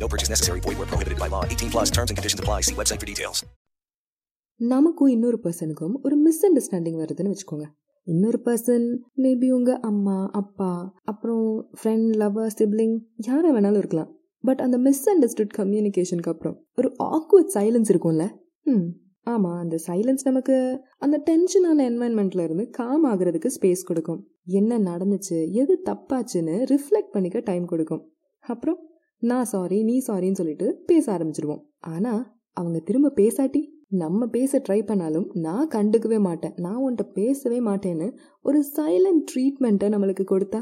No purchase necessary. Void where prohibited by law. 18 plus terms and conditions apply. See website for details. நமக்கும் இன்னொரு பர்சனுக்கும் ஒரு miss understanding வருதுன்னு வச்சுக்கோங்க இன்னொரு person maybe உங்க அம்மா அப்பா அப்புறம் ஃப்ரெண்ட் லவர் சிப்ளிங் யாரை வேணாலும் இருக்கலாம் பட் அந்த மிஸ் அண்டர்ஸ்டுட் கம்யூனிகேஷனுக்கு அப்புறம் ஒரு ஆக்வர்ட் சைலன்ஸ் இருக்கும்ல ம் ஆமாம் அந்த சைலன்ஸ் நமக்கு அந்த டென்ஷனான என்வாயன்மெண்ட்ல இருந்து காம் ஆகுறதுக்கு ஸ்பேஸ் கொடுக்கும் என்ன நடந்துச்சு எது தப்பாச்சுன்னு ரிஃப்ளெக்ட் பண்ணிக்க டைம் கொடுக்கும் அப்புறம் நான் சாரி நீ சாரின்னு சொல்லிட்டு பேச ஆரம்பிச்சிருவோம். ஆனால் அவங்க திரும்ப பேசாட்டி நம்ம பேச ட்ரை பண்ணாலும் நான் கண்டுக்கவே மாட்டேன். நான் உன்கிட்ட பேசவே மாட்டேன்னு ஒரு சைலண்ட் ட்ரீட்மெண்ட்டை நம்மளுக்கு கொடுத்தா.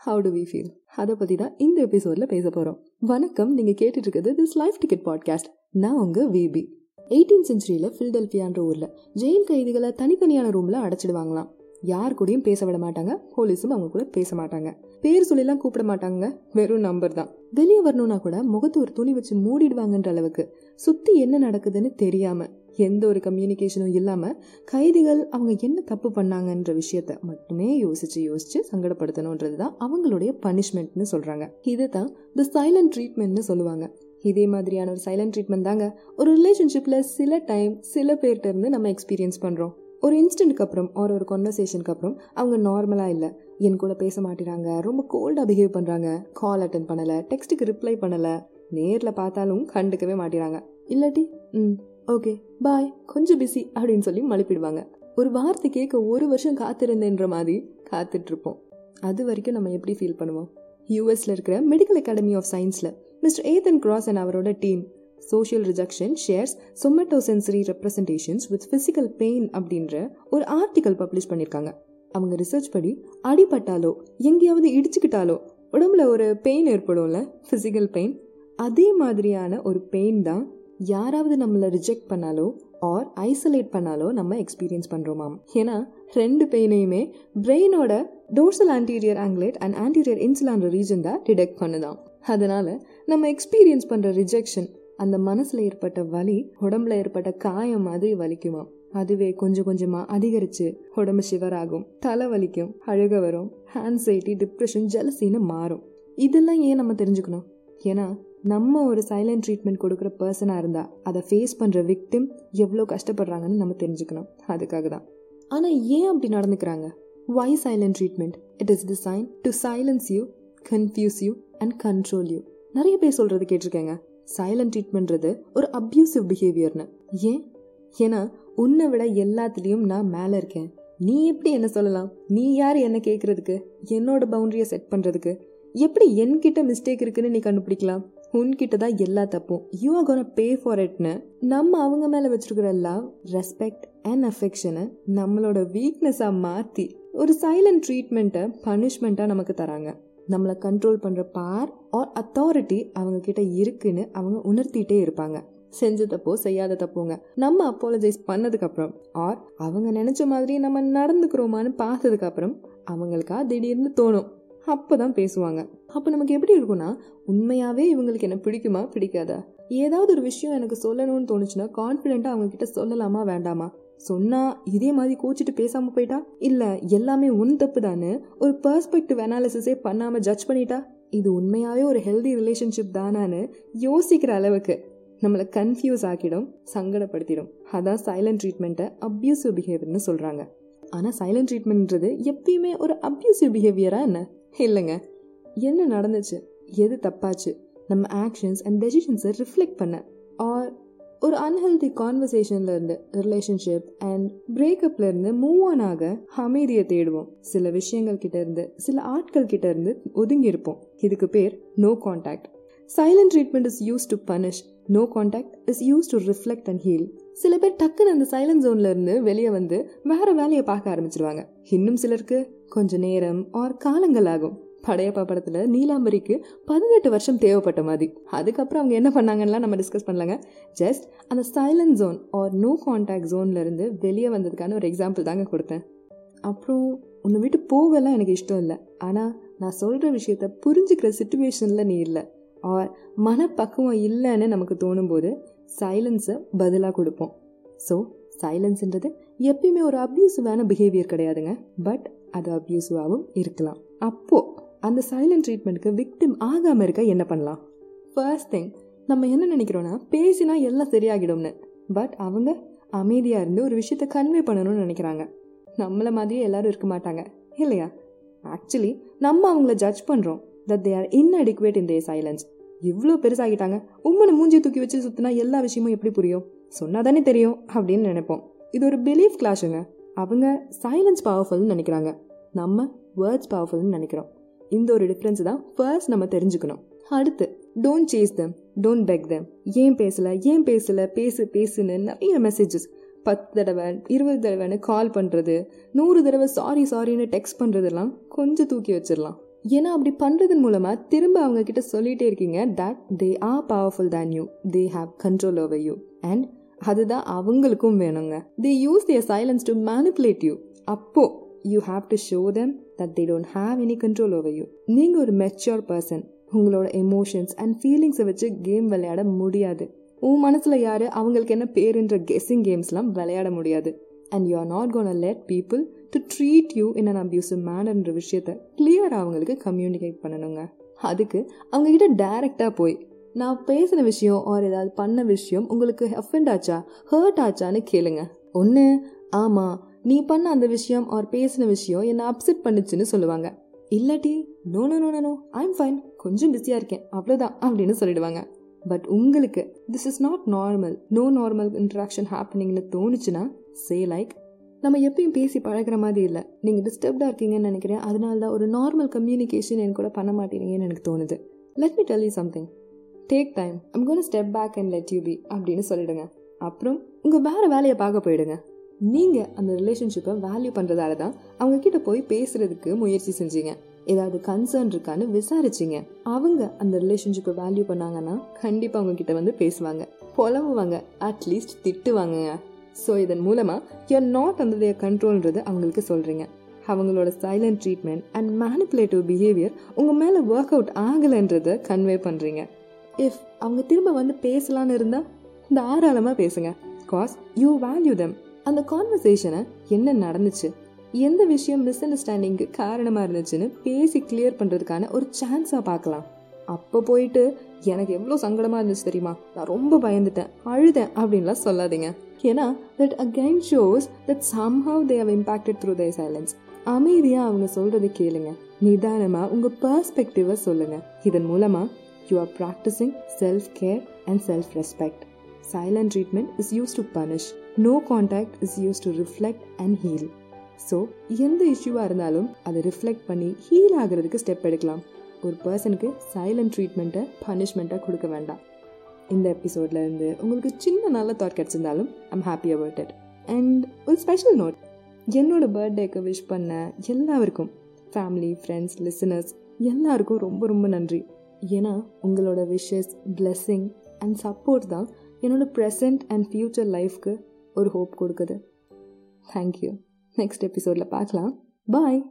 ஹவு டு வி ஃபீல் அதை பற்றி தான் இந்த எபிசோடில் பேச போகிறோம் வணக்கம் நீங்கள் கேட்டுட்ருக்குது இருக்கிறது திஸ் லைஃப் டிக்கெட் பாட்காஸ்ட் நான் உங்கள் விபி எயிட்டீன் சென்ச்சுரியில் ஃபில்டெல்ஃபியான்ற ஊரில் ஜெயில் கைதிகளை தனித்தனியான ரூமில் அடைச்சிடுவாங்களாம். யார் கூடயும் பேச விட மாட்டாங்க போலீஸும் அவங்க கூட பேச மாட்டாங்க. பேர் சொல்லிலாம் கூப்பிட மாட்டாங்க. வெறும் நம்பர் தான். வெளியே வரணும்னா கூட முகத்து ஒரு துணி வச்சு மூடிடுவாங்கன்ற அளவுக்கு சுத்தி என்ன நடக்குதுன்னு தெரியாம எந்த ஒரு கம்யூனிகேஷனும் இல்லாம கைதிகள் அவங்க என்ன தப்பு பண்ணாங்கன்ற விஷயத்த மட்டுமே யோசிச்சு யோசிச்சு சங்கடப்படுத்தணுன்றது தான் அவங்களுடைய பனிஷ்மெண்ட்னு சொல்றாங்க. இதுதான் த சைலண்ட் ட்ரீட்மெண்ட்னு சொல்லுவாங்க. இதே மாதிரியான ஒரு சைலண்ட் ட்ரீட்மெண்ட் தாங்க ஒரு ரிலேஷன்ஷிப்ல சில டைம் சில பேர்கிட்ட இருந்து நம்ம எக்ஸ்பீரியன்ஸ் பண்றோம். ஒரு இன்ஸ்டன்ட்க்கு அப்புறம் ஒரு ஒரு கான்வர்சேஷனுக்கு அப்புறம் அவங்க நார்மலாக இல்லை. என் கூட பேச மாட்டேறாங்க. ரொம்ப கோல்டாக பிஹேவ் பண்ணுறாங்க கால் அட்டன் பண்ணலை. டெக்ஸ்ட்டுக்கு ரிப்ளை பண்ணலை. நேரில் பார்த்தாலும் கண்டுக்கவே மாட்டேறாங்க. இல்லாட்டி ம் ஓகே பாய் கொஞ்சம் பிஸி அப்படின்னு சொல்லி மழுப்பிடுவாங்க. ஒரு வார்த்தை கேட்க ஒரு வருஷம் காத்திருந்தேன்ற மாதிரி காத்துட்ருப்போம். அது வரைக்கும் நம்ம எப்படி ஃபீல் பண்ணுவோம்? யூஎஸில் இருக்கிற மெடிக்கல் அகாடமி ஆஃப் சயின்ஸில் மிஸ்டர் ஏதன் கிராஸ் அண்ட் அவரோட team social rejection shares somatosensory representations with physical pain அப்படின்ற ஒரு ஆர்டிக்கல் பப்ளிஷ் பண்ணியிருக்காங்க அவங்க ரிசர்ச் படி அடிபட்டாலோ எங்கேயாவது இடிச்சுக்கிட்டாலோ உடம்புல ஒரு பெயின் ஏற்படும்ல ஃபிசிக்கல் பெயின் அதே மாதிரியான ஒரு பெயின் தான் யாராவது நம்மளை ரிஜெக்ட் பண்ணாலோ ஆர் ஐசோலேட் பண்ணாலோ நம்ம எக்ஸ்பீரியன்ஸ் பண்ணுறோமாம் ஏன்னா ரெண்டு பெயினையுமே பிரெயினோட dorsal anterior cingulate and anterior இன்சுலான்ற region தான் டிடெக்ட் பண்ணுதான் அதனால நம்ம எக்ஸ்பீரியன்ஸ் பண்ணுற ரிஜெக்ஷன் அந்த மனசில் ஏற்பட்ட வலி உடம்புல ஏற்பட்ட காயம் மாதிரி வலிக்குமாம். அதுவே கொஞ்சம் கொஞ்சமா அதிகரிச்சு உடம்பு சிவராகும் தலை வலிக்கும் அழுக வரும் ஹான்சைட்டி டிப்ரெஷன் ஜலசின்னு மாறும். இதெல்லாம் ஏன் நம்ம தெரிஞ்சுக்கணும்? ஏன்னா நம்ம ஒரு சைலண்ட் ட்ரீட்மெண்ட் கொடுக்குற பர்சனாக இருந்தா அதை ஃபேஸ் பண்ணுற விக்டிம் எவ்வளோ கஷ்டப்படுறாங்கன்னு நம்ம தெரிஞ்சுக்கணும். அதுக்காக தான். ஆனால் ஏன் அப்படி நடந்துக்கிறாங்க? Why silent treatment it is design to silence you confuse you and control you நிறைய பேர் சொல்றது கேட்டிருக்கேங்க. சைலண்ட் ட்ரீட்மெண்ட்றது ஒரு அப்யூசிவ் பிஹேவியர்னு ஏன்? ஏன்னா உன்னை விட எல்லாத்துலேயும் நான் மேலே இருக்கேன். நீ எப்படி என்ன சொல்லலாம்? நீ யார் என்ன கேட்குறதுக்கு என்னோட பவுண்டரியை செட் பண்ணுறதுக்கு எப்படி என்கிட்ட மிஸ்டேக் இருக்குன்னு நீ கண்டுபிடிக்கலாம்? உன்கிட்ட தான் எல்லா தப்பும். You are gonna pay for இட்னு நம்ம அவங்க மேலே வச்சிருக்கிற லவ் ரெஸ்பெக்ட் அண்ட் அஃபெக்ஷனை நம்மளோட வீக்னஸாக மாற்றி ஒரு சைலண்ட் ட்ரீட்மெண்ட்டை பனிஷ்மெண்ட்டாக நமக்கு தராங்க. நம்மளை கண்ட்ரோல் பண்ணுற பார் ஆர் அத்தாரிட்டி அவங்க கிட்ட இருக்குன்னு அவங்க உணர்த்திட்டே இருப்பாங்க. செஞ்ச தப்போ செய்யாத தப்போங்க. நம்ம அப்பாலஜைஸ் பண்ணதுக்கு அப்புறம் ஆர் அவங்க நினைச்ச மாதிரி நம்ம நடந்துக்கிறோமான்னு பார்த்ததுக்கு அப்புறம் அவங்களுக்கா திடீர்னு தோணும். அப்பதான் பேசுவாங்க. அப்போ நமக்கு எப்படி இருக்கும்னா உண்மையாவே இவங்களுக்கு என்ன பிடிக்குமா பிடிக்காதா? ஏதாவது ஒரு விஷயம் எனக்கு சொல்லணும்னு தோணுச்சுன்னா கான்ஃபிடென்ட்டாக அவங்க கிட்ட சொல்லலாமா வேண்டாமா? சொன்னா இதே மாதிரி கோச்சிட்டு பேசாம போயிட்டா? இல்ல எல்லாமே உன் தப்பு தானே ஒரு பெர்ஸ்பெக்டிவ் அனாலிசிஸே பண்ணாம ஜட்ஜ் பண்ணிட்டா? இது உண்மையாவே ஒரு ஹெல்தி ரிலேஷன்ஷிப் தானான்னு யோசிக்கிற அளவுக்கு. நம்மளை கன்ஃபியூஸ் ஆக்கிடும் சங்கடப்படுத்திடும். அதான் சைலண்ட் ட்ரீட்மெண்ட்டை அப்யூசிவ் பிஹேவியர்னு சொல்கிறாங்க ஆனால் சைலண்ட் ட்ரீட்மெண்ட்ன்றது எப்பயுமே ஒரு அப்யூசிவ் பிஹேவியரா என்ன? இல்லைங்க. என்ன நடந்துச்சு? எது தப்பாச்சு? நம்ம ஆக்ஷன்ஸ் அண்ட் டெசிஷன்ஸை ரிஃப்ளெக்ட் பண்ண. ஆர் ஒரு அன்ஹெல்தி கான்வர்சேஷன்ல இருந்து ரிலேஷன்ஷிப் அண்ட் பிரேக்கப்ல இருந்து மூவ் ஆன் ஆக அமைதியை தேடுவோம். சில விஷயங்கள் கிட்ட இருந்து சில ஆட்கள் கிட்ட இருந்து ஒதுங்கி இருப்போம் இதுக்கு பேர் no contact silent treatment is use to punish no contact is use to reflect and heal சில பேர் டக்குன்னு அந்த சைலண்ட் ஜோன்ல இருந்து வெளியே வந்து வேற வேலையை பார்க்க ஆரம்பிச்சிருவாங்க. இன்னும் சிலருக்கு கொஞ்ச நேரம் ஆர் காலங்கள் ஆகும். படையப்பா படத்தில் நீலாம்பரிக்கு பதினெட்டு வருஷம் தேவைப்பட்ட மாதிரி. அதுக்கப்புறம் அவங்க என்ன பண்ணாங்கன்னா நம்ம டிஸ்கஸ் பண்ணலாங்க. ஜஸ்ட் அந்த silent zone or no contact ஜோன்லேருந்து வெளியே வந்ததுக்கான ஒரு எக்ஸாம்பிள் தாங்க கொடுத்தேன். அப்புறம் உன்னை விட்டு போகலாம் எனக்கு இஷ்டம் இல்லை. ஆனால் நான் சொல்கிற விஷயத்த புரிஞ்சுக்கிற சுச்சுவேஷனில் நீ இல்லை. ஆர் மனப்பக்குவம் இல்லைன்னு நமக்கு தோணும்போது சைலன்ஸை பதிலாக கொடுப்போம். ஸோ சைலன்ஸ்ன்றது எப்பயுமே ஒரு அப்யூசிவான பிஹேவியர் கிடையாதுங்க. பட் அது அப்யூசிவாகவும் இருக்கலாம். அப்போது அந்த சைலண்ட் ட்ரீட்மெண்ட்டுக்கு விக்டிம் ஆகாமல் இருக்க என்ன பண்ணலாம்? ஃபர்ஸ்ட் திங் நம்ம என்ன நினைக்கிறோன்னா பேசினா எல்லாம் சரியாகிடும்னு. பட் அவங்க அமைதியாக இருந்து ஒரு விஷயத்த கன்வே பண்ணணும்னு நினைக்கிறாங்க. நம்மளை மாதிரியே எல்லாரும் இருக்க மாட்டாங்க. இல்லையா? ஆக்சுவலி நம்ம அவங்கள ஜட்ஜ் பண்ணுறோம் that they are inadequate in the silence இவ்வளோ பெருசாகிட்டாங்க. உம்மனை மூஞ்சி தூக்கி வச்சு சுற்றினா எல்லா விஷயமும் எப்படி புரியும்? சொன்னா தானே தெரியும் அப்படின்னு நினைப்போம். இது ஒரு பிலீஃப் கிளாஷுங்க அவங்க சைலன்ஸ் பவர்ஃபுல்னு நினைக்கிறாங்க. நம்ம வேர்ட்ஸ் பவர்ஃபுல்னு நினைக்கிறோம். இந்த ஒரு டிஃப்ரென்ஸ் தான் ஃபர்ஸ்ட் நம்ம தெரிஞ்சுக்கணும். அடுத்து don't chase them don't beg them ஏன் பேசலை ஏன் பேசலை பேசு பேசுன்னு நிறைய மெசேஜஸ் பத்து தடவை இருபது தடவைன்னு கால் பண்ணுறது நூறு தடவை சாரி சாரின்னு டெக்ஸ்ட் பண்ணுறதெல்லாம் கொஞ்சம் தூக்கி வச்சிடலாம். ஏன்னா அப்படி பண்ணுறதன் மூலமாக திரும்ப அவங்க கிட்ட சொல்லிகிட்டே இருக்கீங்க that they are powerful then you they have control over you and அதுதான் அவங்களுக்கும் வேணுங்க. They use their silence to manipulate you அப்போ you have to show them that they don't have any control over you நீங்கள் ஒரு mature person உங்களோட emotions and ஃபீலிங்ஸை வச்சு game விளையாட முடியாது. உன் மனசில் யார்? அவங்களுக்கு என்ன பேருன்ற கெஸ்ஸிங் கேம்ஸ்லாம் விளையாட முடியாது. And you are not gonna let people to treat you in an abusive மேனர்ன்ற விஷயத்த கிளியராக அவங்களுக்கு கம்யூனிகேட் பண்ணணுங்க. அதுக்கு அவங்கக்கிட்ட டைரெக்டாக போய் நான் பேசின விஷயம் ஆர் ஏதாவது பண்ண விஷயம் உங்களுக்கு அஃபெண்ட் ஆச்சா ஹர்ட் ஆச்சான்னு கேளுங்க. ஒன்று ஆமாம் நீ பண்ண அந்த விஷயம் ஆர் பேசின விஷயம் என்னை அப்செட் பண்ணுச்சுன்னு சொல்லுவாங்க. இல்லாட்டி no no no no I'm fine கொஞ்சம் பிஸியாக இருக்கேன். அவ்வளோதான் அப்படின்னு சொல்லிடுவாங்க. பட் உங்களுக்கு this is not normal no normal interaction ஹாப்பனிங்னு தோணுச்சுன்னா சே லைக் நம்ம எப்பயும் பேசி பழகிற மாதிரி இல்லை. நீங்கள் டிஸ்டர்ப்டாக இருக்கீங்கன்னு நினைக்கிறேன். அதனால தான் ஒரு நார்மல் கம்யூனிகேஷன் என் கூட பண்ண மாட்டேங்கன்னு எனக்கு தோணுது. Let me tell you something take time I'm gonna step back and let you be அப்படின்னு சொல்லிடுங்க. அப்புறம் உங்கள் வேறு வேலையை பார்க்க போயிடுங்க. நீங்கள் அந்த ரிலேஷன்ஷிப்பை வேல்யூ பண்ணுறதால தான் அவங்கக்கிட்ட போய் பேசுறதுக்கு முயற்சி செஞ்சீங்க. ஏதாவது கன்சர்ன் இருக்கான்னு விசாரிச்சிங்க. அவங்க அந்த ரிலேஷன்ஷிப்பை வேல்யூ பண்ணாங்கன்னா கண்டிப்பாக அவங்க கிட்ட வந்து பேசுவாங்க. புலம்புவாங்க. அட்லீஸ்ட் திட்டுவாங்க ஸோ இதன் மூலமாக யூஆர் நாட் அந்த தேர் கண்ட்ரோல்ன்றது அவங்களுக்கு சொல்கிறீங்க அவங்களோட silent treatment and manipulative behaviour உங்கள் மேலே ஒர்க் அவுட் ஆகலைன்றதை கன்வே பண்ணுறீங்க இஃப் அவங்க திரும்ப வந்து பேசலான்னு இருந்தால் தாராளமாக பேசுங்க. காஸ் யூ வேல்யூ தெம் அந்த கான்வர்சேஷனை என்ன நடந்துச்சு? எந்த விஷயம் மிஸ் அண்டர்ஸ்டாண்டிங்க்கு காரணமாக இருந்துச்சுன்னு பேசி கிளியர் பண்ணுறதுக்கான ஒரு சான்ஸாக பார்க்கலாம். அப்போ போயிட்டு எனக்கு எவ்வளோ சங்கடமாக இருந்துச்சு தெரியுமா? நான் ரொம்ப பயந்துட்டேன். அழுதேன் அப்படின்லாம் சொல்லாதீங்க. ஏன்னா that again shows that somehow they have impacted through the silence அமைதியாக அவங்க சொல்கிறத கேளுங்க. நிதானமாக உங்கள் பர்ஸ்பெக்டிவை சொல்லுங்கள் இதன் மூலமாக you are practising self care and self respect silent treatment is use to punish no contact is use to reflect and heal so எந்த இஷ்யூவாக இருந்தாலும் அதை ரிஃப்ளெக்ட் பண்ணி ஹீல் ஆகிறதுக்கு ஸ்டெப் எடுக்கலாம். ஒரு பர்சனுக்கு சைலண்ட் ட்ரீட்மெண்ட்டை பனிஷ்மெண்ட்டாக கொடுக்க வேண்டாம். இந்த எபிசோட்லேருந்து உங்களுக்கு சின்ன நல்ல thought கிடச்சிருந்தாலும் I'm happy about it and ஒரு ஸ்பெஷல் நோட் என்னோட பர்த்டேக்கு விஷ் பண்ண எல்லாருக்கும் ஃபேமிலி ஃப்ரெண்ட்ஸ் லிசனர்ஸ் எல்லாருக்கும் ரொம்ப ரொம்ப நன்றி. ஏன்னா உங்களோட விஷஸ் பிளெஸ்ஸிங் அண்ட் சப்போர்ட் தான் என்னோட ப்ரெசன்ட் அண்ட் ஃப்யூச்சர் லைஃப்க்கு ஒரு ஹோப் கொடுக்குது. தேங்க்யூ நெக்ஸ்ட் எபிசோடில் பார்க்கலாம். பாய்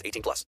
18 plus.